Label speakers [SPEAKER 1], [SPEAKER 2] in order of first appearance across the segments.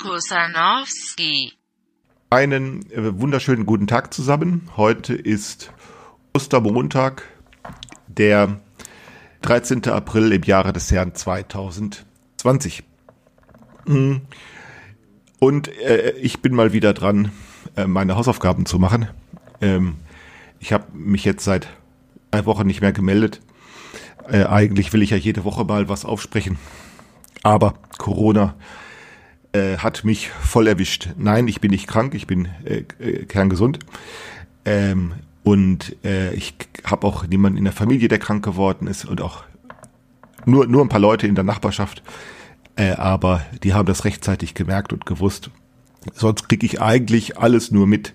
[SPEAKER 1] Kusanowski.
[SPEAKER 2] Einen äh, wunderschönen guten Tag zusammen. Heute ist Ostermontag, der 13. April im Jahre des Herrn 2020. Mm. Und äh, ich bin mal wieder dran, äh, meine Hausaufgaben zu machen. Ähm, ich habe mich jetzt seit drei Wochen nicht mehr gemeldet. Äh, eigentlich will ich ja jede Woche mal was aufsprechen. Aber Corona äh, hat mich voll erwischt. Nein, ich bin nicht krank, ich bin äh, äh, kerngesund. Ähm, und äh, ich habe auch niemanden in der Familie, der krank geworden ist und auch nur, nur ein paar Leute in der Nachbarschaft. Äh, aber die haben das rechtzeitig gemerkt und gewusst. Sonst kriege ich eigentlich alles nur mit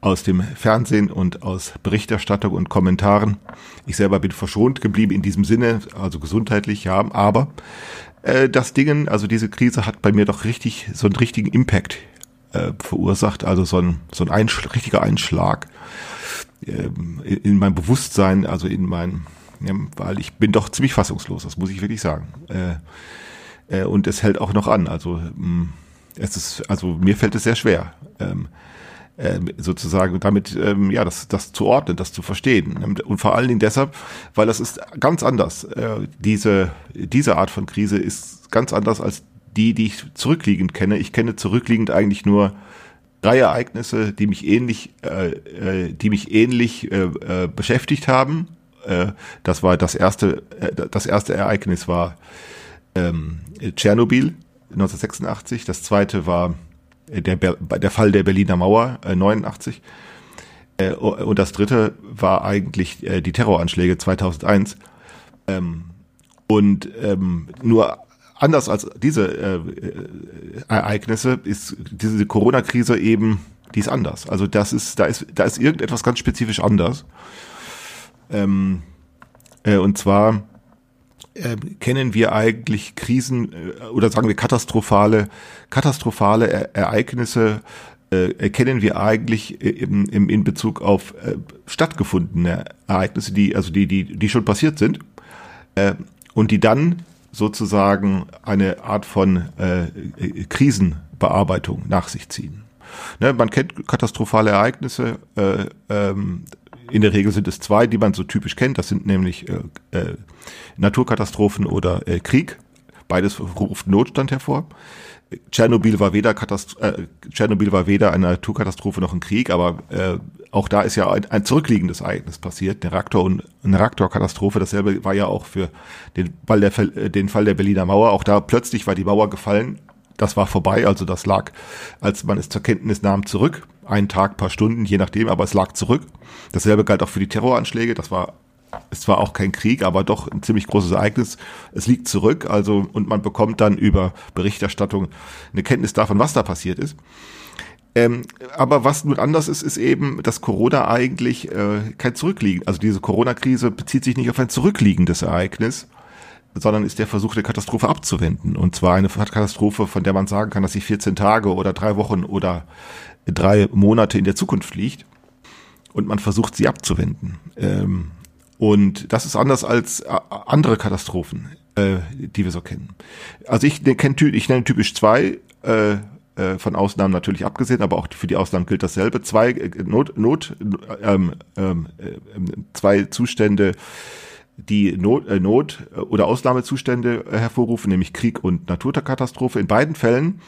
[SPEAKER 2] aus dem Fernsehen und aus Berichterstattung und Kommentaren. Ich selber bin verschont geblieben in diesem Sinne, also gesundheitlich, ja, aber äh, das Ding, also diese Krise hat bei mir doch richtig so einen richtigen Impact äh, verursacht, also so ein, so ein Einschl richtiger Einschlag äh, in mein Bewusstsein, also in mein, ja, weil ich bin doch ziemlich fassungslos, das muss ich wirklich sagen. Äh, äh, und es hält auch noch an, also mh, mm, es ist, also mir fällt es sehr schwer. Ähm, ähm, sozusagen damit ähm, ja das das zu ordnen, das zu verstehen und vor allen Dingen deshalb, weil das ist ganz anders. Äh, diese diese Art von Krise ist ganz anders als die, die ich zurückliegend kenne. Ich kenne zurückliegend eigentlich nur drei Ereignisse, die mich ähnlich äh, äh, die mich ähnlich äh, äh, beschäftigt haben. Äh, das war das erste äh, das erste Ereignis war ähm, Tschernobyl 1986. Das zweite war der, der Fall der Berliner Mauer äh, 89. Äh, und das dritte war eigentlich äh, die Terroranschläge 2001. Ähm, und ähm, nur anders als diese äh, äh, Ereignisse ist diese Corona-Krise eben, die ist anders. Also das ist, da ist, da ist irgendetwas ganz spezifisch anders. Ähm, äh, und zwar äh, kennen wir eigentlich Krisen äh, oder sagen wir katastrophale, katastrophale e Ereignisse äh, erkennen wir eigentlich im, im, in Bezug auf äh, stattgefundene Ereignisse, die also die die die schon passiert sind äh, und die dann sozusagen eine Art von äh, Krisenbearbeitung nach sich ziehen. Ne, man kennt katastrophale Ereignisse. Äh, ähm, in der Regel sind es zwei, die man so typisch kennt. Das sind nämlich äh, äh, Naturkatastrophen oder äh, Krieg. Beides ruft Notstand hervor. Tschernobyl war weder Katast äh, Tschernobyl war weder eine Naturkatastrophe noch ein Krieg, aber äh, auch da ist ja ein, ein zurückliegendes Ereignis passiert, eine Reaktor und eine Reaktorkatastrophe. Dasselbe war ja auch für den Fall der äh, den Fall der Berliner Mauer. Auch da plötzlich war die Mauer gefallen. Das war vorbei, also das lag, als man es zur Kenntnis nahm, zurück. Ein Tag, paar Stunden, je nachdem, aber es lag zurück. Dasselbe galt auch für die Terroranschläge. Das war es war auch kein Krieg, aber doch ein ziemlich großes Ereignis. Es liegt zurück, also und man bekommt dann über Berichterstattung eine Kenntnis davon, was da passiert ist. Ähm, aber was nun anders ist, ist eben, dass Corona eigentlich äh, kein Zurückliegen, also diese Corona-Krise bezieht sich nicht auf ein zurückliegendes Ereignis, sondern ist der Versuch, eine Katastrophe abzuwenden. Und zwar eine Katastrophe, von der man sagen kann, dass sie 14 Tage oder drei Wochen oder drei Monate in der Zukunft liegt. Und man versucht, sie abzuwenden. Ähm, und das ist anders als äh, andere Katastrophen, äh, die wir so kennen. Also ich, ne, ich nenne typisch zwei, äh, von Ausnahmen natürlich abgesehen, aber auch für die Ausnahmen gilt dasselbe. Zwei Not, Not ähm, ähm, äh, zwei Zustände, die Not, äh, Not oder Ausnahmezustände hervorrufen, nämlich Krieg und Naturkatastrophe. In beiden Fällen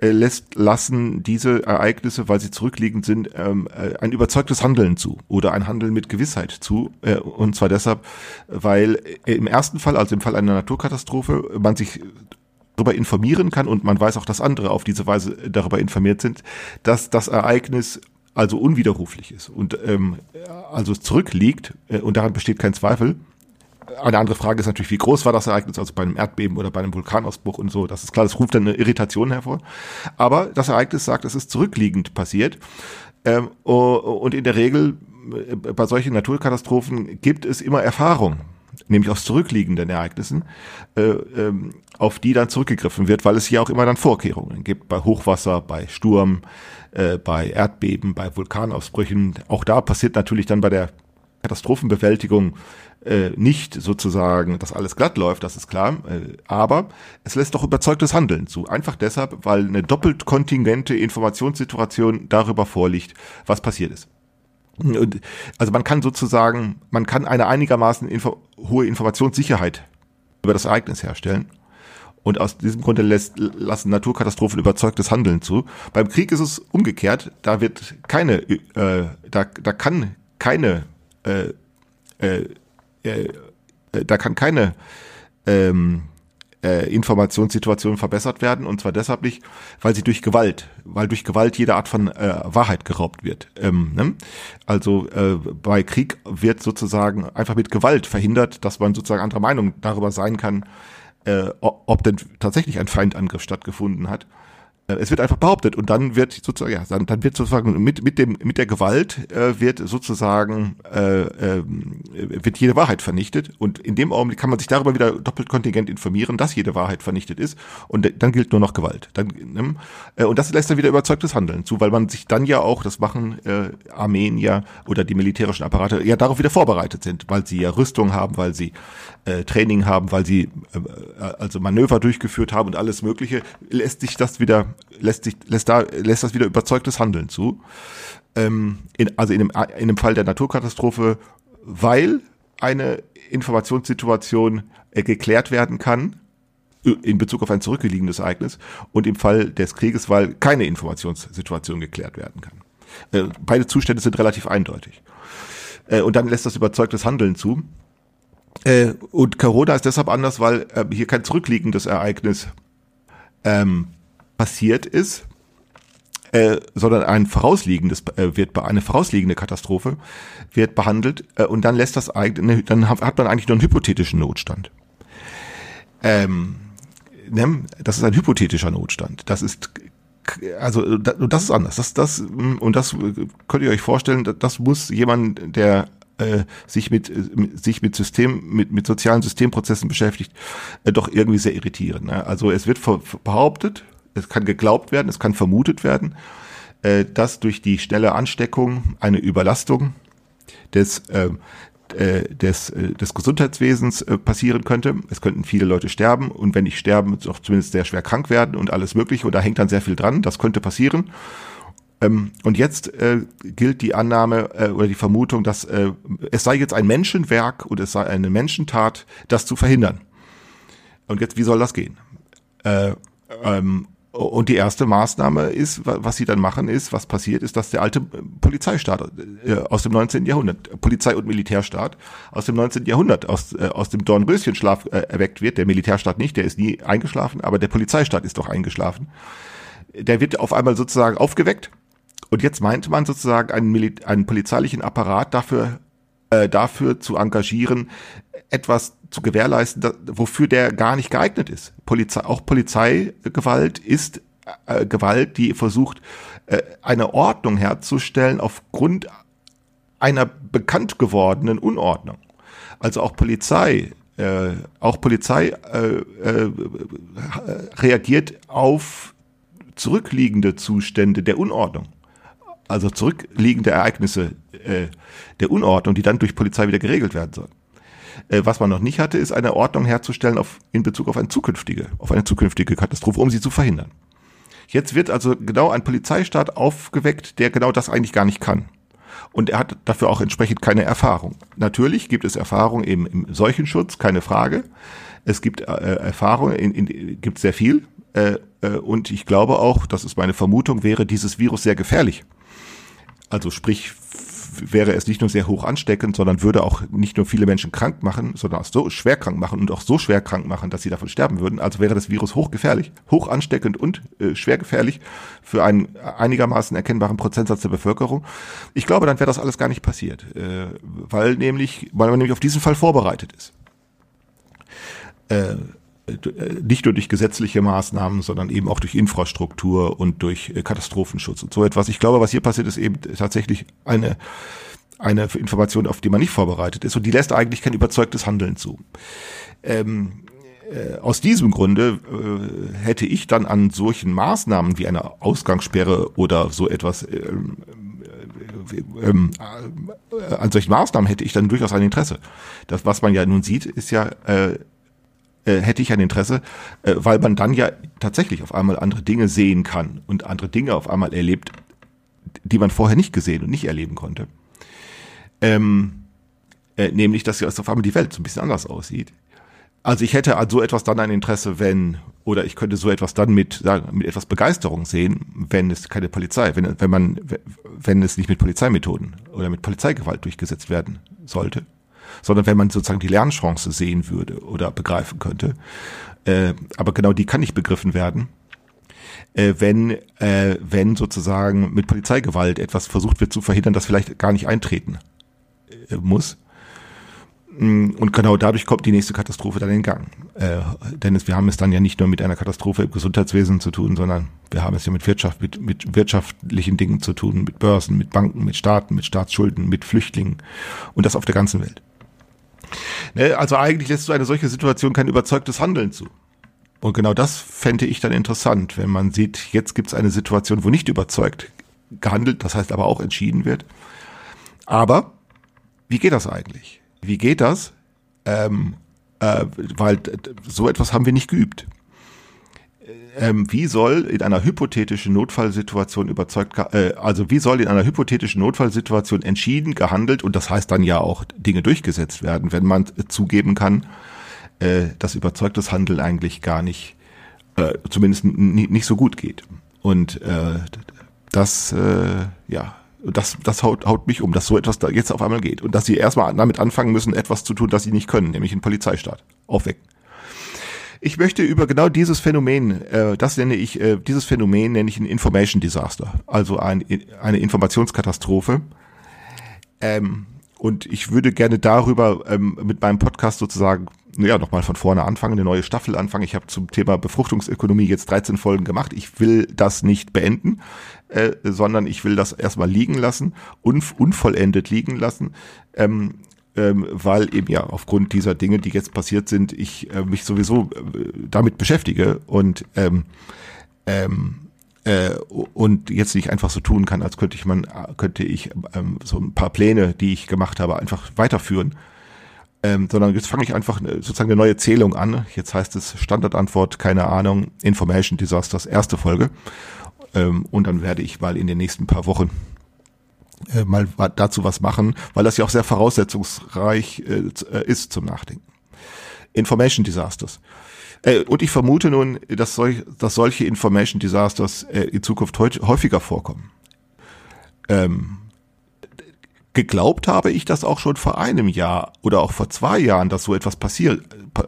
[SPEAKER 2] äh, lässt, lassen diese Ereignisse, weil sie zurückliegend sind, ähm, äh, ein überzeugtes Handeln zu oder ein Handeln mit Gewissheit zu. Äh, und zwar deshalb, weil äh, im ersten Fall, also im Fall einer Naturkatastrophe, man sich darüber informieren kann und man weiß auch, dass andere auf diese Weise darüber informiert sind, dass das Ereignis also unwiderruflich ist und ähm, also zurückliegt äh, und daran besteht kein Zweifel eine andere Frage ist natürlich, wie groß war das Ereignis, also bei einem Erdbeben oder bei einem Vulkanausbruch und so. Das ist klar, das ruft dann eine Irritation hervor. Aber das Ereignis sagt, es ist zurückliegend passiert. Ähm, und in der Regel äh, bei solchen Naturkatastrophen gibt es immer Erfahrung, nämlich aus zurückliegenden Ereignissen, äh, ähm, auf die dann zurückgegriffen wird, weil es hier auch immer dann Vorkehrungen gibt, bei Hochwasser, bei Sturm, äh, bei Erdbeben, bei Vulkanausbrüchen. Auch da passiert natürlich dann bei der Katastrophenbewältigung äh, nicht sozusagen, dass alles glatt läuft, das ist klar, äh, aber es lässt doch überzeugtes Handeln zu. Einfach deshalb, weil eine doppelt kontingente Informationssituation darüber vorliegt, was passiert ist. Und, also man kann sozusagen, man kann eine einigermaßen info hohe Informationssicherheit über das Ereignis herstellen. Und aus diesem Grunde lässt, lassen Naturkatastrophen überzeugtes Handeln zu. Beim Krieg ist es umgekehrt. Da wird keine, äh, da, da kann keine, äh, äh, äh, da kann keine ähm, äh, Informationssituation verbessert werden und zwar deshalb nicht, weil sie durch Gewalt, weil durch Gewalt jede Art von äh, Wahrheit geraubt wird. Ähm, ne? Also äh, bei Krieg wird sozusagen einfach mit Gewalt verhindert, dass man sozusagen anderer Meinung darüber sein kann, äh, ob denn tatsächlich ein Feindangriff stattgefunden hat. Äh, es wird einfach behauptet und dann wird sozusagen, ja, dann, dann wird sozusagen mit, mit dem, mit der Gewalt äh, wird sozusagen, äh, äh, wird jede Wahrheit vernichtet und in dem Augenblick kann man sich darüber wieder doppelt kontingent informieren, dass jede Wahrheit vernichtet ist und dann gilt nur noch Gewalt. Dann, ne? äh, und das lässt dann wieder überzeugtes Handeln zu, weil man sich dann ja auch, das machen äh, Armeen ja oder die militärischen Apparate ja darauf wieder vorbereitet sind, weil sie ja Rüstung haben, weil sie äh, Training haben, weil sie äh, also Manöver durchgeführt haben und alles Mögliche, lässt sich das wieder lässt sich, lässt da, lässt das wieder überzeugtes Handeln zu. Ähm, in, also in dem, in dem Fall der Naturkatastrophe, weil eine Informationssituation äh, geklärt werden kann in Bezug auf ein zurückgeliegendes Ereignis und im Fall des Krieges, weil keine Informationssituation geklärt werden kann. Äh, beide Zustände sind relativ eindeutig. Äh, und dann lässt das überzeugtes Handeln zu. Äh, und Corona ist deshalb anders, weil äh, hier kein zurückliegendes Ereignis ähm, passiert ist, äh, sondern ein vorausliegendes äh, wird eine vorausliegende Katastrophe wird behandelt äh, und dann lässt das eigentlich dann hat man eigentlich nur einen hypothetischen Notstand. Ähm, ne, das ist ein hypothetischer Notstand. Das ist also das ist anders. Das das und das könnt ihr euch vorstellen. Das muss jemand, der äh, sich mit, mit sich mit System mit mit sozialen Systemprozessen beschäftigt, äh, doch irgendwie sehr irritieren. Ne? Also es wird behauptet es kann geglaubt werden, es kann vermutet werden, äh, dass durch die schnelle Ansteckung eine Überlastung des äh, äh des, äh, des Gesundheitswesens äh, passieren könnte. Es könnten viele Leute sterben und wenn nicht sterben, auch zumindest sehr schwer krank werden und alles Mögliche. Und da hängt dann sehr viel dran. Das könnte passieren. Ähm, und jetzt äh, gilt die Annahme äh, oder die Vermutung, dass äh, es sei jetzt ein Menschenwerk und es sei eine Menschentat, das zu verhindern. Und jetzt, wie soll das gehen? Äh, ähm, und die erste Maßnahme ist, was sie dann machen, ist, was passiert ist, dass der alte Polizeistaat äh, aus dem 19. Jahrhundert, Polizei- und Militärstaat aus dem 19. Jahrhundert, aus, äh, aus dem Dornröschenschlaf äh, erweckt wird. Der Militärstaat nicht, der ist nie eingeschlafen, aber der Polizeistaat ist doch eingeschlafen. Der wird auf einmal sozusagen aufgeweckt. Und jetzt meint man sozusagen einen, einen polizeilichen Apparat dafür, äh, dafür zu engagieren, etwas zu gewährleisten, da, wofür der gar nicht geeignet ist. Polizei, auch Polizeigewalt ist äh, Gewalt, die versucht, äh, eine Ordnung herzustellen aufgrund einer bekannt gewordenen Unordnung. Also auch Polizei, äh, auch Polizei äh, äh, reagiert auf zurückliegende Zustände der Unordnung. Also zurückliegende Ereignisse äh, der Unordnung, die dann durch Polizei wieder geregelt werden sollen. Äh, was man noch nicht hatte, ist eine Ordnung herzustellen auf, in Bezug auf eine zukünftige, auf eine zukünftige Katastrophe, um sie zu verhindern. Jetzt wird also genau ein Polizeistaat aufgeweckt, der genau das eigentlich gar nicht kann. Und er hat dafür auch entsprechend keine Erfahrung. Natürlich gibt es Erfahrung im, im Seuchenschutz, keine Frage. Es gibt äh, Erfahrung, in, in, gibt sehr viel. Äh, äh, und ich glaube auch, das ist meine Vermutung, wäre dieses Virus sehr gefährlich. Also sprich wäre es nicht nur sehr hoch ansteckend, sondern würde auch nicht nur viele Menschen krank machen, sondern auch so schwer krank machen und auch so schwer krank machen, dass sie davon sterben würden. Also wäre das Virus hochgefährlich, hoch ansteckend und äh, schwer gefährlich für einen einigermaßen erkennbaren Prozentsatz der Bevölkerung. Ich glaube, dann wäre das alles gar nicht passiert, äh, weil nämlich, weil man nämlich auf diesen Fall vorbereitet ist. Äh, nicht nur durch gesetzliche Maßnahmen, sondern eben auch durch Infrastruktur und durch äh, Katastrophenschutz und so etwas. Ich glaube, was hier passiert, ist eben tatsächlich eine eine Information, auf die man nicht vorbereitet ist und die lässt eigentlich kein überzeugtes Handeln zu. Ähm, äh, aus diesem Grunde äh, hätte ich dann an solchen Maßnahmen wie eine Ausgangssperre oder so etwas äh, ähm, äh, an solchen Maßnahmen hätte ich dann durchaus ein Interesse. Das, was man ja nun sieht, ist ja, äh, hätte ich ein Interesse, äh, weil man dann ja tatsächlich auf einmal andere Dinge sehen kann und andere Dinge auf einmal erlebt, die man vorher nicht gesehen und nicht erleben konnte. Ähm, äh, nämlich, dass ja auf einmal die Welt so ein bisschen anders aussieht. Also ich hätte an so etwas dann ein Interesse, wenn, oder ich könnte so etwas dann mit, sagen, mit etwas Begeisterung sehen, wenn es keine Polizei, wenn, wenn man, wenn es nicht mit Polizeimethoden oder mit Polizeigewalt durchgesetzt werden sollte, sondern wenn man sozusagen die Lernchance sehen würde oder begreifen könnte. Äh, aber genau die kann nicht begriffen werden, äh, wenn, äh, wenn sozusagen mit Polizeigewalt etwas versucht wird zu verhindern, das vielleicht gar nicht eintreten äh, muss. Mm, und genau dadurch kommt die nächste Katastrophe dann in Gang. Äh, denn wir haben es dann ja nicht nur mit einer Katastrophe im Gesundheitswesen zu tun, sondern wir haben es ja mit Wirtschaft, mit, mit wirtschaftlichen Dingen zu tun, mit Börsen, mit Banken, mit Staaten, mit Staatsschulden, mit Flüchtlingen und das auf der ganzen Welt. Ne, also eigentlich lässt so eine solche Situation kein überzeugtes Handeln zu. Und genau das fände ich dann interessant, wenn man sieht, jetzt gibt es eine Situation, wo nicht überzeugt gehandelt, das heißt aber auch entschieden wird. Aber wie geht das eigentlich? Wie geht das? Ähm, äh, weil so etwas haben wir nicht geübt. Ähm, wie soll in einer hypothetischen Notfallsituation überzeugt, äh, also wie soll in einer hypothetischen Notfallsituation entschieden gehandelt und das heißt dann ja auch Dinge durchgesetzt werden, wenn man zugeben kann, äh, dass überzeugtes Handeln eigentlich gar nicht, äh, zumindest nicht so gut geht. Und äh, das, äh, ja, das, das haut, haut mich um, dass so etwas da jetzt auf einmal geht. Und dass sie erstmal damit anfangen müssen, etwas zu tun, das sie nicht können, nämlich einen Polizeistaat aufwecken. Ich möchte über genau dieses Phänomen, äh, das nenne ich, äh, dieses Phänomen nenne ich ein Information Disaster, also ein, eine Informationskatastrophe. Ähm, und ich würde gerne darüber ähm, mit meinem Podcast sozusagen ja, nochmal von vorne anfangen, eine neue Staffel anfangen. Ich habe zum Thema Befruchtungsökonomie jetzt 13 Folgen gemacht. Ich will das nicht beenden, äh, sondern ich will das erstmal liegen lassen, unv unvollendet liegen lassen. Ähm, ähm, weil eben ja aufgrund dieser Dinge, die jetzt passiert sind, ich äh, mich sowieso äh, damit beschäftige und ähm, ähm, äh, und jetzt nicht einfach so tun kann, als könnte ich man könnte ich ähm, so ein paar Pläne, die ich gemacht habe, einfach weiterführen ähm, sondern jetzt fange ich einfach sozusagen eine neue Zählung an. Jetzt heißt es Standardantwort, keine Ahnung, Information Disasters, erste Folge. Ähm, und dann werde ich mal in den nächsten paar Wochen äh, mal dazu was machen, weil das ja auch sehr voraussetzungsreich äh, ist zum Nachdenken. Information Disasters. Äh, und ich vermute nun, dass, solch, dass solche Information Disasters äh, in Zukunft häufiger vorkommen. Ähm, Geglaubt habe ich das auch schon vor einem Jahr oder auch vor zwei Jahren, dass so etwas passier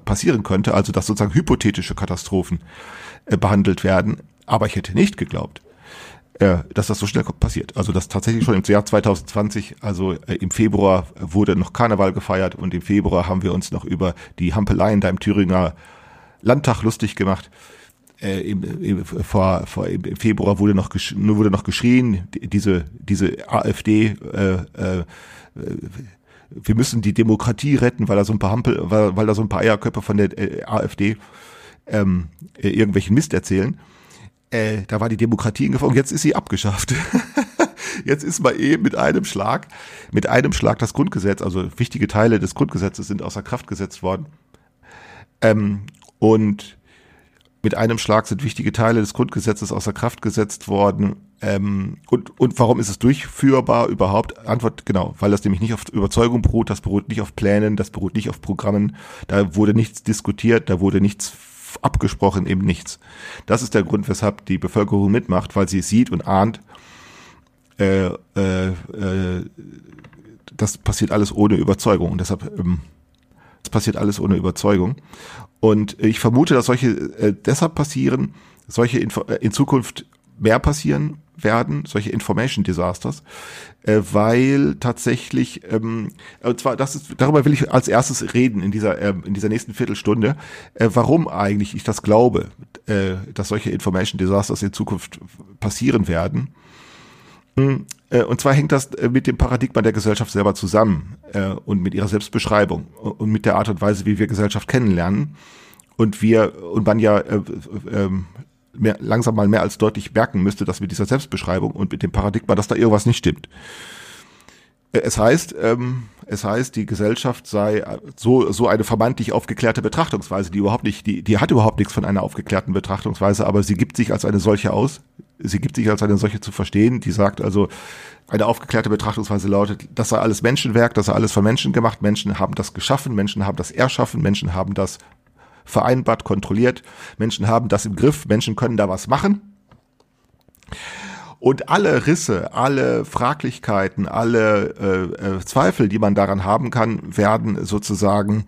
[SPEAKER 2] passieren könnte, also dass sozusagen hypothetische Katastrophen äh, behandelt werden. Aber ich hätte nicht geglaubt, äh, dass das so schnell passiert. Also dass tatsächlich schon im Jahr 2020, also äh, im Februar wurde noch Karneval gefeiert und im Februar haben wir uns noch über die Hampeleien da im Thüringer Landtag lustig gemacht äh, im, im, vor, vor, im Februar wurde noch, wurde noch geschrien, diese, diese AfD, äh, äh, wir müssen die Demokratie retten, weil da so ein paar Hampel, weil, weil da so ein paar Eierköpfe von der äh, AfD ähm, äh, irgendwelchen Mist erzählen. Äh, da war die Demokratie in Gefahr und jetzt ist sie abgeschafft. jetzt ist mal eben mit einem Schlag, mit einem Schlag das Grundgesetz, also wichtige Teile des Grundgesetzes sind außer Kraft gesetzt worden. Ähm, und mit einem Schlag sind wichtige Teile des Grundgesetzes außer Kraft gesetzt worden. Ähm, und, und warum ist es durchführbar überhaupt? Antwort genau, weil das nämlich nicht auf Überzeugung beruht, das beruht nicht auf Plänen, das beruht nicht auf Programmen, da wurde nichts diskutiert, da wurde nichts abgesprochen, eben nichts. Das ist der Grund, weshalb die Bevölkerung mitmacht, weil sie sieht und ahnt, äh, äh, äh, das passiert alles ohne Überzeugung. Und deshalb ähm, das passiert alles ohne Überzeugung. Und ich vermute, dass solche äh, deshalb passieren, solche Info äh, in Zukunft mehr passieren werden, solche Information Disasters, äh, weil tatsächlich, ähm, und zwar, das ist, darüber will ich als erstes reden in dieser, äh, in dieser nächsten Viertelstunde, äh, warum eigentlich ich das glaube, äh, dass solche Information Disasters in Zukunft passieren werden. Hm, äh, und zwar hängt das äh, mit dem Paradigma der Gesellschaft selber zusammen äh, und mit ihrer Selbstbeschreibung und mit der Art und Weise, wie wir Gesellschaft kennenlernen. Und wir, und man ja äh, äh, mehr, langsam mal mehr als deutlich merken müsste, dass mit dieser Selbstbeschreibung und mit dem Paradigma, dass da irgendwas nicht stimmt. Es heißt, ähm, es heißt, die Gesellschaft sei so, so eine vermeintlich aufgeklärte Betrachtungsweise, die überhaupt nicht, die, die hat überhaupt nichts von einer aufgeklärten Betrachtungsweise, aber sie gibt sich als eine solche aus. Sie gibt sich als eine solche zu verstehen, die sagt also, eine aufgeklärte Betrachtungsweise lautet, das sei alles Menschenwerk, das sei alles von Menschen gemacht, Menschen haben das geschaffen, Menschen haben das erschaffen, Menschen haben das vereinbart, kontrolliert, Menschen haben das im Griff, Menschen können da was machen. Und alle Risse, alle Fraglichkeiten, alle äh, äh, Zweifel, die man daran haben kann, werden sozusagen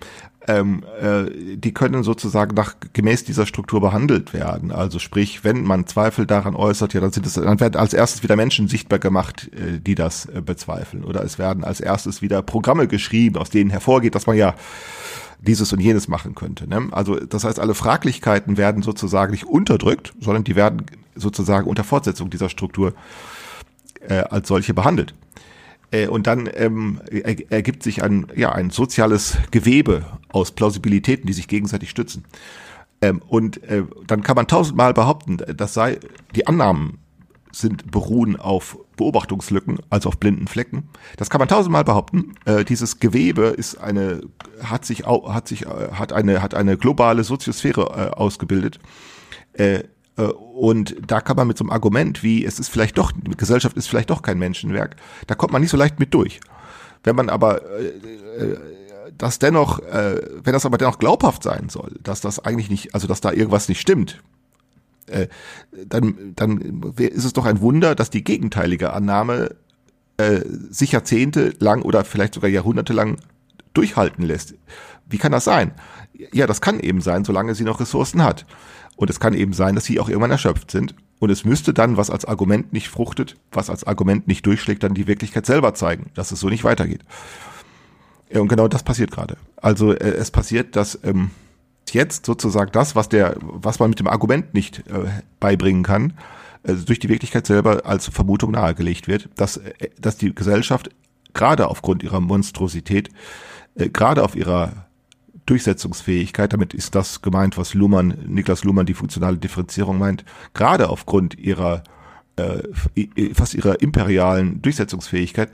[SPEAKER 2] ähm, äh, die können sozusagen nach gemäß dieser Struktur behandelt werden. Also sprich, wenn man Zweifel daran äußert, ja, dann sind es, dann werden als erstes wieder Menschen sichtbar gemacht, äh, die das äh, bezweifeln. Oder es werden als erstes wieder Programme geschrieben, aus denen hervorgeht, dass man ja dieses und jenes machen könnte. Ne? Also das heißt, alle Fraglichkeiten werden sozusagen nicht unterdrückt, sondern die werden sozusagen unter Fortsetzung dieser Struktur äh, als solche behandelt. Äh, und dann ähm, ergibt sich ein, ja, ein soziales Gewebe aus Plausibilitäten, die sich gegenseitig stützen. Ähm, und äh, dann kann man tausendmal behaupten, das sei, die Annahmen sind beruhen auf Beobachtungslücken, also auf blinden Flecken. Das kann man tausendmal behaupten. Äh, dieses Gewebe ist eine, hat sich, hat sich, äh, hat eine, hat eine globale Soziosphäre äh, ausgebildet. Äh, äh, und da kann man mit so einem Argument wie, es ist vielleicht doch, Gesellschaft ist vielleicht doch kein Menschenwerk, da kommt man nicht so leicht mit durch. Wenn man aber äh, das dennoch, wenn das aber dennoch glaubhaft sein soll, dass das eigentlich nicht, also dass da irgendwas nicht stimmt, äh, dann, dann ist es doch ein Wunder, dass die gegenteilige Annahme äh, sich Jahrzehnte lang oder vielleicht sogar Jahrhunderte lang durchhalten lässt. Wie kann das sein? Ja, das kann eben sein, solange sie noch Ressourcen hat. Und es kann eben sein, dass sie auch irgendwann erschöpft sind. Und es müsste dann, was als Argument nicht fruchtet, was als Argument nicht durchschlägt, dann die Wirklichkeit selber zeigen, dass es so nicht weitergeht. Und genau das passiert gerade. Also äh, es passiert, dass ähm, jetzt sozusagen das, was der, was man mit dem Argument nicht äh, beibringen kann, äh, durch die Wirklichkeit selber als Vermutung nahegelegt wird, dass, äh, dass die Gesellschaft gerade aufgrund ihrer Monstrosität, äh, gerade auf ihrer Durchsetzungsfähigkeit, damit ist das gemeint, was Luhmann, Niklas Luhmann die funktionale Differenzierung meint, gerade aufgrund ihrer äh, fast ihrer imperialen Durchsetzungsfähigkeit,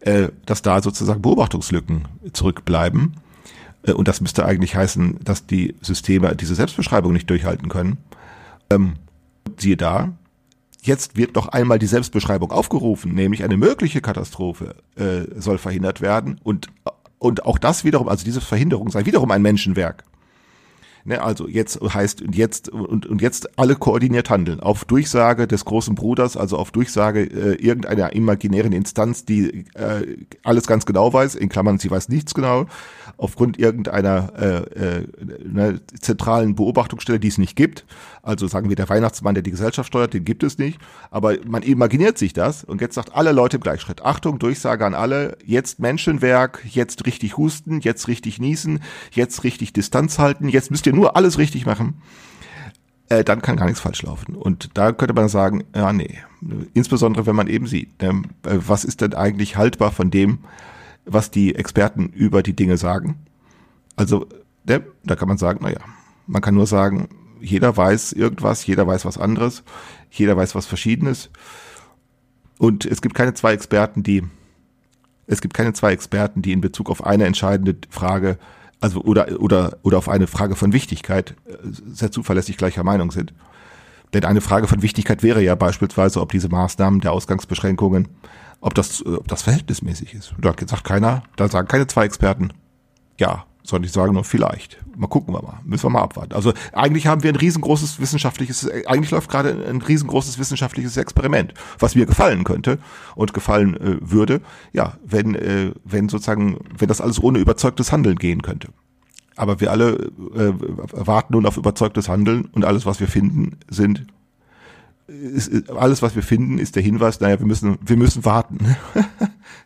[SPEAKER 2] äh, dass da sozusagen Beobachtungslücken zurückbleiben und das müsste eigentlich heißen, dass die Systeme diese Selbstbeschreibung nicht durchhalten können. Ähm, siehe da, jetzt wird noch einmal die Selbstbeschreibung aufgerufen, nämlich eine mögliche Katastrophe äh, soll verhindert werden und, und auch das wiederum, also diese Verhinderung sei wiederum ein Menschenwerk. Ne, also jetzt heißt jetzt und, und jetzt alle koordiniert handeln. Auf Durchsage des großen Bruders, also auf Durchsage äh, irgendeiner imaginären Instanz, die äh, alles ganz genau weiß, in Klammern, sie weiß nichts genau, aufgrund irgendeiner äh, äh, ne, zentralen Beobachtungsstelle, die es nicht gibt. Also sagen wir, der Weihnachtsmann, der die Gesellschaft steuert, den gibt es nicht. Aber man imaginiert sich das und jetzt sagt alle Leute im Gleichschritt, Achtung, Durchsage an alle, jetzt Menschenwerk, jetzt richtig husten, jetzt richtig niesen, jetzt richtig Distanz halten, jetzt müsst ihr nur alles richtig machen, äh, dann kann gar nichts falsch laufen. Und da könnte man sagen, ja, nee. Insbesondere, wenn man eben sieht, ne, äh, was ist denn eigentlich haltbar von dem, was die Experten über die Dinge sagen? Also, ne, da kann man sagen, naja, man kann nur sagen, jeder weiß irgendwas, jeder weiß was anderes, jeder weiß was Verschiedenes. Und es gibt keine zwei Experten, die, es gibt keine zwei Experten, die in Bezug auf eine entscheidende Frage also oder oder oder auf eine Frage von Wichtigkeit äh, sehr zuverlässig gleicher Meinung sind. Denn eine Frage von Wichtigkeit wäre ja beispielsweise, ob diese Maßnahmen der Ausgangsbeschränkungen, ob das, äh, ob das verhältnismäßig ist. Da sagt keiner, da sagen keine zwei Experten, ja, sondern ich sage nur vielleicht. Mal gucken wir mal. Müssen wir mal abwarten. Also eigentlich haben wir ein riesengroßes wissenschaftliches, eigentlich läuft gerade ein riesengroßes wissenschaftliches Experiment, was mir gefallen könnte und gefallen äh, würde, ja, wenn, äh, wenn sozusagen, wenn das alles ohne überzeugtes Handeln gehen könnte. Aber wir alle äh, warten nun auf überzeugtes Handeln und alles, was wir finden, sind ist, alles, was wir finden, ist der Hinweis, naja, wir müssen, wir müssen warten.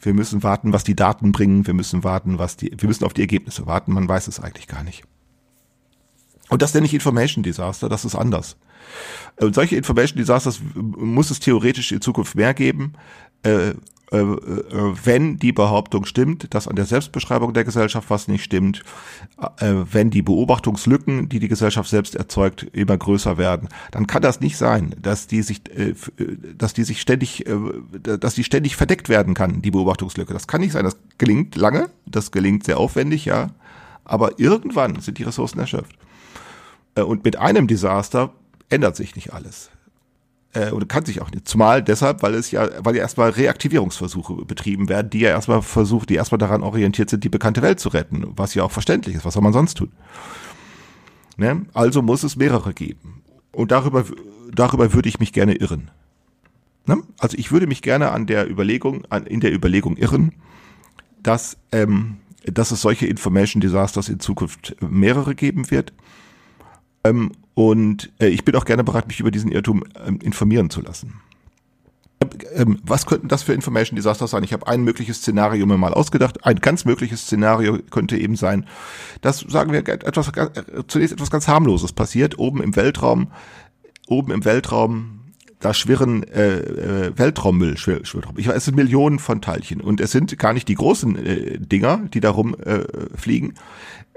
[SPEAKER 2] Wir müssen warten, was die Daten bringen. Wir müssen warten, was die, wir müssen auf die Ergebnisse warten. Man weiß es eigentlich gar nicht. Und das nenne ich Information Disaster. Das ist anders. Und solche Information Disasters muss es theoretisch in Zukunft mehr geben. Äh, äh, wenn die Behauptung stimmt, dass an der Selbstbeschreibung der Gesellschaft was nicht stimmt, äh, wenn die Beobachtungslücken, die die Gesellschaft selbst erzeugt, immer größer werden, dann kann das nicht sein, dass die sich, dass die sich ständig, dass die ständig verdeckt werden kann, die Beobachtungslücke. Das kann nicht sein. Das gelingt lange, das gelingt sehr aufwendig, ja, aber irgendwann sind die Ressourcen erschöpft. Und mit einem Desaster ändert sich nicht alles äh, oder kann sich auch nicht. Zumal deshalb, weil es ja, weil ja erstmal Reaktivierungsversuche betrieben werden, die ja erstmal versucht, die erstmal daran orientiert sind, die bekannte Welt zu retten, was ja auch verständlich ist. Was soll man sonst tun? Ne? Also muss es mehrere geben. Und darüber, darüber würde ich mich gerne irren. Ne? Also ich würde mich gerne an der Überlegung, an, in der Überlegung irren, dass, ähm, dass es solche Information Disasters in Zukunft mehrere geben wird. Ähm, und äh, ich bin auch gerne bereit, mich über diesen Irrtum ähm, informieren zu lassen. Ähm, was könnten das für Information Disasters sein? Ich habe ein mögliches Szenario mir mal ausgedacht. Ein ganz mögliches Szenario könnte eben sein, dass, sagen wir, etwas, äh, zunächst etwas ganz harmloses passiert, oben im Weltraum, oben im Weltraum, da schwirren äh, äh, Weltraummüll, schwir, schwirrt Ich weiß, es sind Millionen von Teilchen und es sind gar nicht die großen äh, Dinger, die da rumfliegen,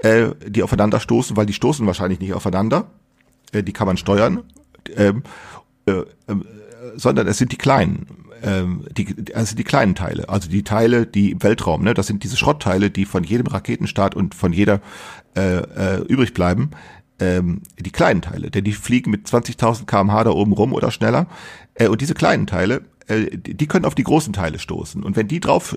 [SPEAKER 2] äh, äh, die aufeinander stoßen, weil die stoßen wahrscheinlich nicht aufeinander, äh, die kann man steuern, ähm, äh, äh, sondern es sind die kleinen, ähm, die, also die kleinen Teile, also die Teile, die im Weltraum, ne, das sind diese Schrottteile, die von jedem Raketenstart und von jeder äh, äh, übrig bleiben, ähm, die kleinen Teile, denn die fliegen mit 20.000 kmh da oben rum oder schneller. Äh, und diese kleinen Teile, äh, die können auf die großen Teile stoßen. Und wenn die drauf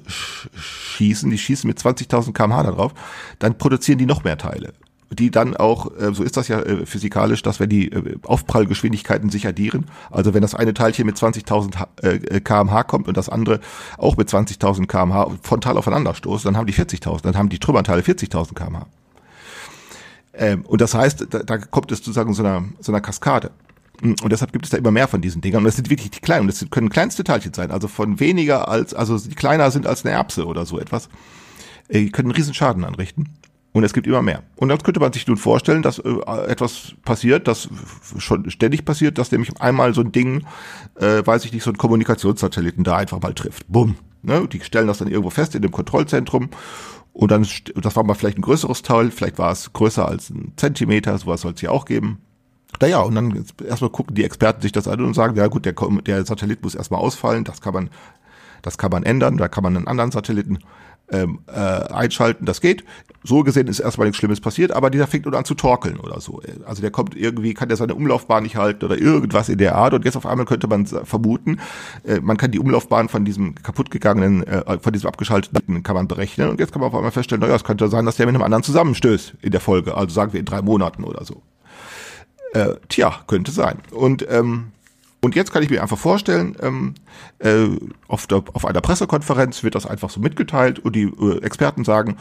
[SPEAKER 2] schießen, die schießen mit 20.000 kmh da drauf, dann produzieren die noch mehr Teile die dann auch, äh, so ist das ja äh, physikalisch, dass wenn die äh, Aufprallgeschwindigkeiten sich addieren, also wenn das eine Teilchen mit 20.000 kmh kommt und das andere auch mit 20.000 kmh frontal aufeinander stoßt, dann haben die 40.000, dann haben die Trümmerteile 40.000 kmh. Ähm, und das heißt, da, da kommt es sozusagen so einer, so einer Kaskade. Und deshalb gibt es da immer mehr von diesen Dingern. Und das sind wirklich die kleinen. Und das können kleinste Teilchen sein. Also von weniger als, also die kleiner sind als eine Erbse oder so etwas. Die können einen riesen Schaden anrichten. Und es gibt immer mehr. Und dann könnte man sich nun vorstellen, dass äh, etwas passiert, das schon ständig passiert, dass nämlich einmal so ein Ding, äh, weiß ich nicht, so ein Kommunikationssatelliten da einfach mal trifft. Bumm. Ne? Die stellen das dann irgendwo fest in dem Kontrollzentrum. Und dann, das war mal vielleicht ein größeres Teil, vielleicht war es größer als ein Zentimeter, sowas soll es ja auch geben. Naja, und dann erstmal gucken die Experten sich das an und sagen, ja gut, der, der Satellit muss erstmal ausfallen, das kann man, das kann man ändern, da kann man einen anderen Satelliten ähm, äh, einschalten, das geht. So gesehen ist erstmal nichts Schlimmes passiert, aber dieser fängt nur an zu torkeln oder so. Also der kommt irgendwie, kann der seine Umlaufbahn nicht halten oder irgendwas in der Art und jetzt auf einmal könnte man vermuten, äh, man kann die Umlaufbahn von diesem kaputtgegangenen, äh, von diesem abgeschalteten kann man berechnen und jetzt kann man auf einmal feststellen, naja, es könnte sein, dass der mit einem anderen zusammenstößt in der Folge, also sagen wir in drei Monaten oder so. Äh, tja, könnte sein. Und ähm, und jetzt kann ich mir einfach vorstellen, ähm, äh, auf, der, auf einer Pressekonferenz wird das einfach so mitgeteilt und die äh, Experten sagen,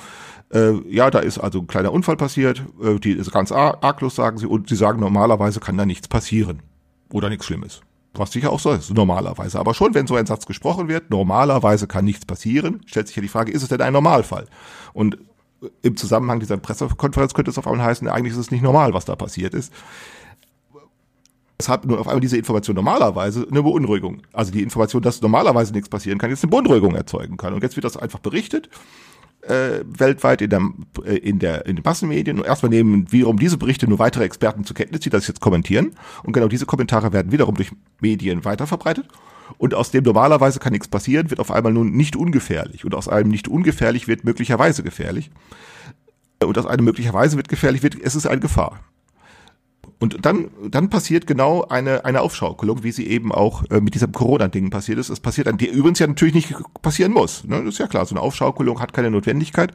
[SPEAKER 2] äh, ja, da ist also ein kleiner Unfall passiert, äh, die ist ganz arglos, sagen sie, und sie sagen, normalerweise kann da nichts passieren oder nichts Schlimmes. Was sicher auch so ist, normalerweise. Aber schon, wenn so ein Satz gesprochen wird, normalerweise kann nichts passieren, stellt sich ja die Frage, ist es denn ein Normalfall? Und im Zusammenhang dieser Pressekonferenz könnte es auf einmal heißen, eigentlich ist es nicht normal, was da passiert ist hat nur auf einmal diese Information normalerweise eine Beunruhigung. Also die Information, dass normalerweise nichts passieren kann, jetzt eine Beunruhigung erzeugen kann. Und jetzt wird das einfach berichtet äh, weltweit in der, äh, in der in den Massenmedien und erstmal nehmen wiederum diese Berichte nur weitere Experten zur Kenntnis, die das jetzt kommentieren und genau diese Kommentare werden wiederum durch Medien weiterverbreitet und aus dem normalerweise kann nichts passieren, wird auf einmal nun nicht ungefährlich und aus einem nicht ungefährlich wird möglicherweise gefährlich und aus einem möglicherweise wird gefährlich wird es ist eine Gefahr. Und dann, dann passiert genau eine, eine Aufschaukelung, wie sie eben auch äh, mit diesem Corona-Ding passiert ist. Es passiert an die übrigens ja natürlich nicht passieren muss. Ne? Das ist ja klar, so eine Aufschaukelung hat keine Notwendigkeit.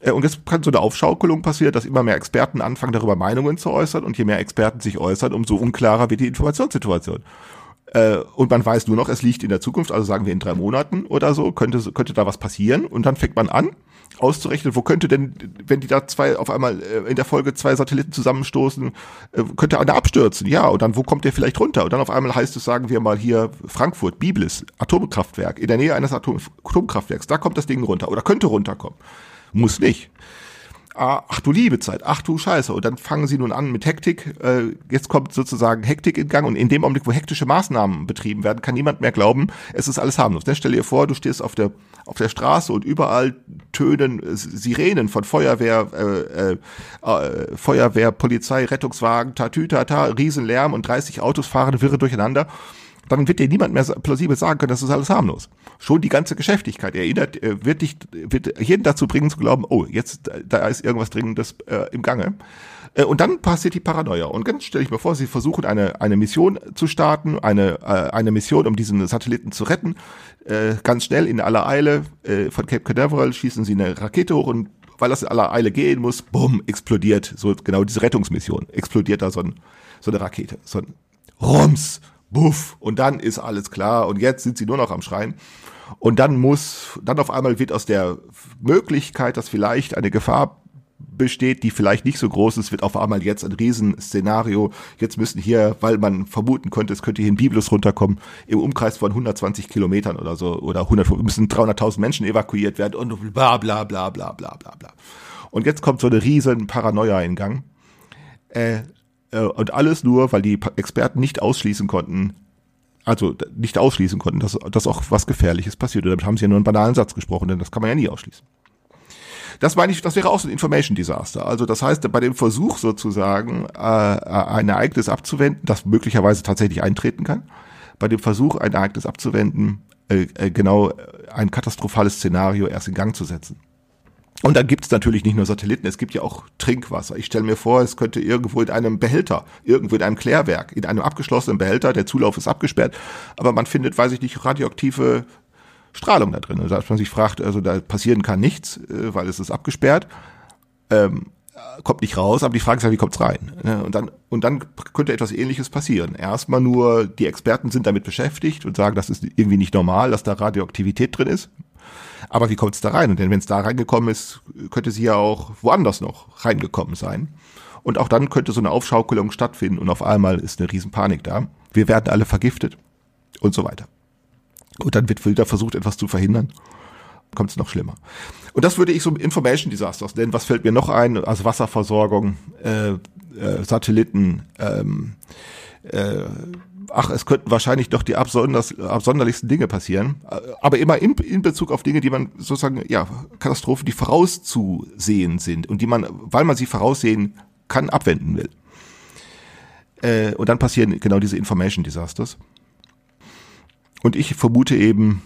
[SPEAKER 2] Äh, und jetzt kann so eine Aufschaukelung passieren, dass immer mehr Experten anfangen, darüber Meinungen zu äußern. Und je mehr Experten sich äußern, umso unklarer wird die Informationssituation. Äh, und man weiß nur noch, es liegt in der Zukunft, also sagen wir in drei Monaten oder so, könnte, könnte da was passieren. Und dann fängt man an, auszurechnen, wo könnte denn, wenn die da zwei auf einmal äh, in der Folge zwei Satelliten zusammenstoßen, äh, könnte einer abstürzen, ja, und dann wo kommt der vielleicht runter? Und dann auf einmal heißt es, sagen wir mal hier Frankfurt, Biblis, Atomkraftwerk, in der Nähe eines Atom Atomkraftwerks, da kommt das Ding runter oder könnte runterkommen. Muss nicht. Ah, ach du liebe Zeit, ach du Scheiße. Und dann fangen sie nun an mit Hektik. Äh, jetzt kommt sozusagen Hektik in Gang und in dem Augenblick, wo hektische Maßnahmen betrieben werden, kann niemand mehr glauben, es ist alles harmlos. Ne? Stell dir vor, du stehst auf der auf der Straße und überall tönen Sirenen von Feuerwehr, äh, äh, äh, Feuerwehr, Polizei, Rettungswagen, Tatütata, Riesenlärm und 30 Autos fahren wirre durcheinander dann wird dir niemand mehr plausibel sagen können, das ist alles harmlos. Schon die ganze Geschäftigkeit erinnert, äh, wird dich, wird jeden dazu bringen zu glauben, oh, jetzt, da ist irgendwas Dringendes äh, im Gange. Äh, und dann passiert die Paranoia. Und ganz stelle ich mir vor, sie versuchen eine, eine Mission zu starten, eine, äh, eine Mission, um diesen Satelliten zu retten. Äh, ganz schnell in aller Eile äh, von Cape Canaveral schießen sie eine Rakete hoch und weil das in aller Eile gehen muss, bumm, explodiert so genau diese Rettungsmission. Explodiert da so, ein, so eine Rakete. So ein Rums buff, und dann ist alles klar und jetzt sind sie nur noch am Schreien. Und dann muss, dann auf einmal wird aus der Möglichkeit, dass vielleicht eine Gefahr besteht, die vielleicht nicht so groß ist, wird auf einmal jetzt ein Riesenszenario. Jetzt müssen hier, weil man vermuten könnte, es könnte hier ein Bibelus runterkommen, im Umkreis von 120 Kilometern oder so, oder 100, müssen 300.000 Menschen evakuiert werden und bla, bla, bla, bla, bla, bla, bla. Und jetzt kommt so eine riesen Paranoia in Gang. Äh, und alles nur, weil die Experten nicht ausschließen konnten, also nicht ausschließen konnten, dass, dass auch was Gefährliches passiert. Und damit haben sie ja nur einen banalen Satz gesprochen, denn das kann man ja nie ausschließen. Das meine ich, das wäre auch so ein Information Disaster. Also das heißt, bei dem Versuch sozusagen äh, ein Ereignis abzuwenden, das möglicherweise tatsächlich eintreten kann, bei dem Versuch ein Ereignis abzuwenden, äh, äh, genau ein katastrophales Szenario erst in Gang zu setzen. Und dann gibt es natürlich nicht nur Satelliten, es gibt ja auch Trinkwasser. Ich stelle mir vor, es könnte irgendwo in einem Behälter, irgendwo in einem Klärwerk, in einem abgeschlossenen Behälter, der Zulauf ist abgesperrt, aber man findet, weiß ich nicht, radioaktive Strahlung da drin. Also, dass man sich fragt, also da passieren kann nichts, äh, weil es ist abgesperrt, ähm, kommt nicht raus, aber die Frage ist ja, wie kommt's rein? Ne? Und dann, und dann könnte etwas ähnliches passieren. Erstmal nur, die Experten sind damit beschäftigt und sagen, das ist irgendwie nicht normal, dass da Radioaktivität drin ist. Aber wie kommt es da rein? Denn wenn es da reingekommen ist, könnte sie ja auch woanders noch reingekommen sein. Und auch dann könnte so eine Aufschaukelung stattfinden und auf einmal ist eine Riesenpanik da. Wir werden alle vergiftet und so weiter. Und dann wird wieder versucht, etwas zu verhindern. Kommt es noch schlimmer. Und das würde ich so Information Disasters nennen. Was fällt mir noch ein? Also Wasserversorgung, äh, äh, Satelliten, ähm, äh, ach, es könnten wahrscheinlich doch die absonderlichsten Dinge passieren, aber immer in, in Bezug auf Dinge, die man sozusagen, ja, Katastrophen, die vorauszusehen sind und die man, weil man sie voraussehen kann, abwenden will. Äh, und dann passieren genau diese Information Disasters. Und ich vermute eben,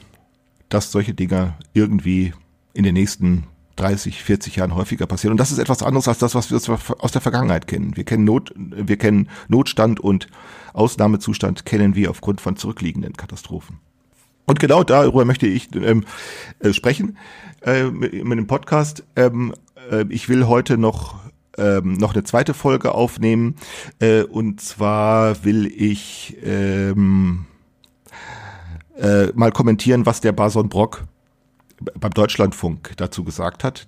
[SPEAKER 2] dass solche Dinge irgendwie in den nächsten 30, 40 Jahren häufiger passieren. Und das ist etwas anderes als das, was wir aus der Vergangenheit kennen. Wir kennen Not, wir kennen Notstand und Ausnahmezustand kennen wir aufgrund von zurückliegenden Katastrophen. Und genau darüber möchte ich ähm, äh, sprechen äh, mit, mit dem Podcast. Ähm, äh, ich will heute noch ähm, noch eine zweite Folge aufnehmen. Äh, und zwar will ich ähm, äh, mal kommentieren, was der Bason Brock beim Deutschlandfunk dazu gesagt hat.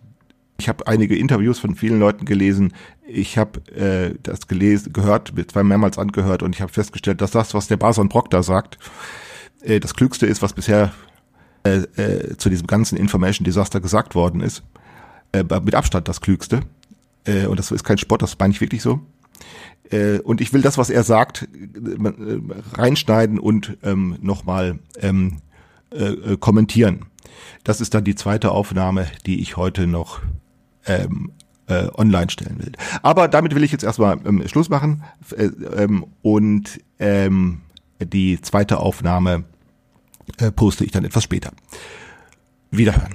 [SPEAKER 2] Ich habe einige Interviews von vielen Leuten gelesen. Ich habe äh, das gelesen, gehört, zwei mehrmals angehört und ich habe festgestellt, dass das, was der Bason Brock da sagt, äh, das Klügste ist, was bisher äh, äh, zu diesem ganzen Information Disaster gesagt worden ist. Äh, mit Abstand das Klügste. Äh, und das ist kein Spott, das meine ich wirklich so. Äh, und ich will das, was er sagt, äh, reinschneiden und ähm, nochmal ähm, äh, äh, kommentieren. Das ist dann die zweite Aufnahme, die ich heute noch ähm, äh, online stellen will. Aber damit will ich jetzt erstmal ähm, Schluss machen äh, ähm, und ähm, die zweite Aufnahme äh, poste ich dann etwas später. Wiederhören.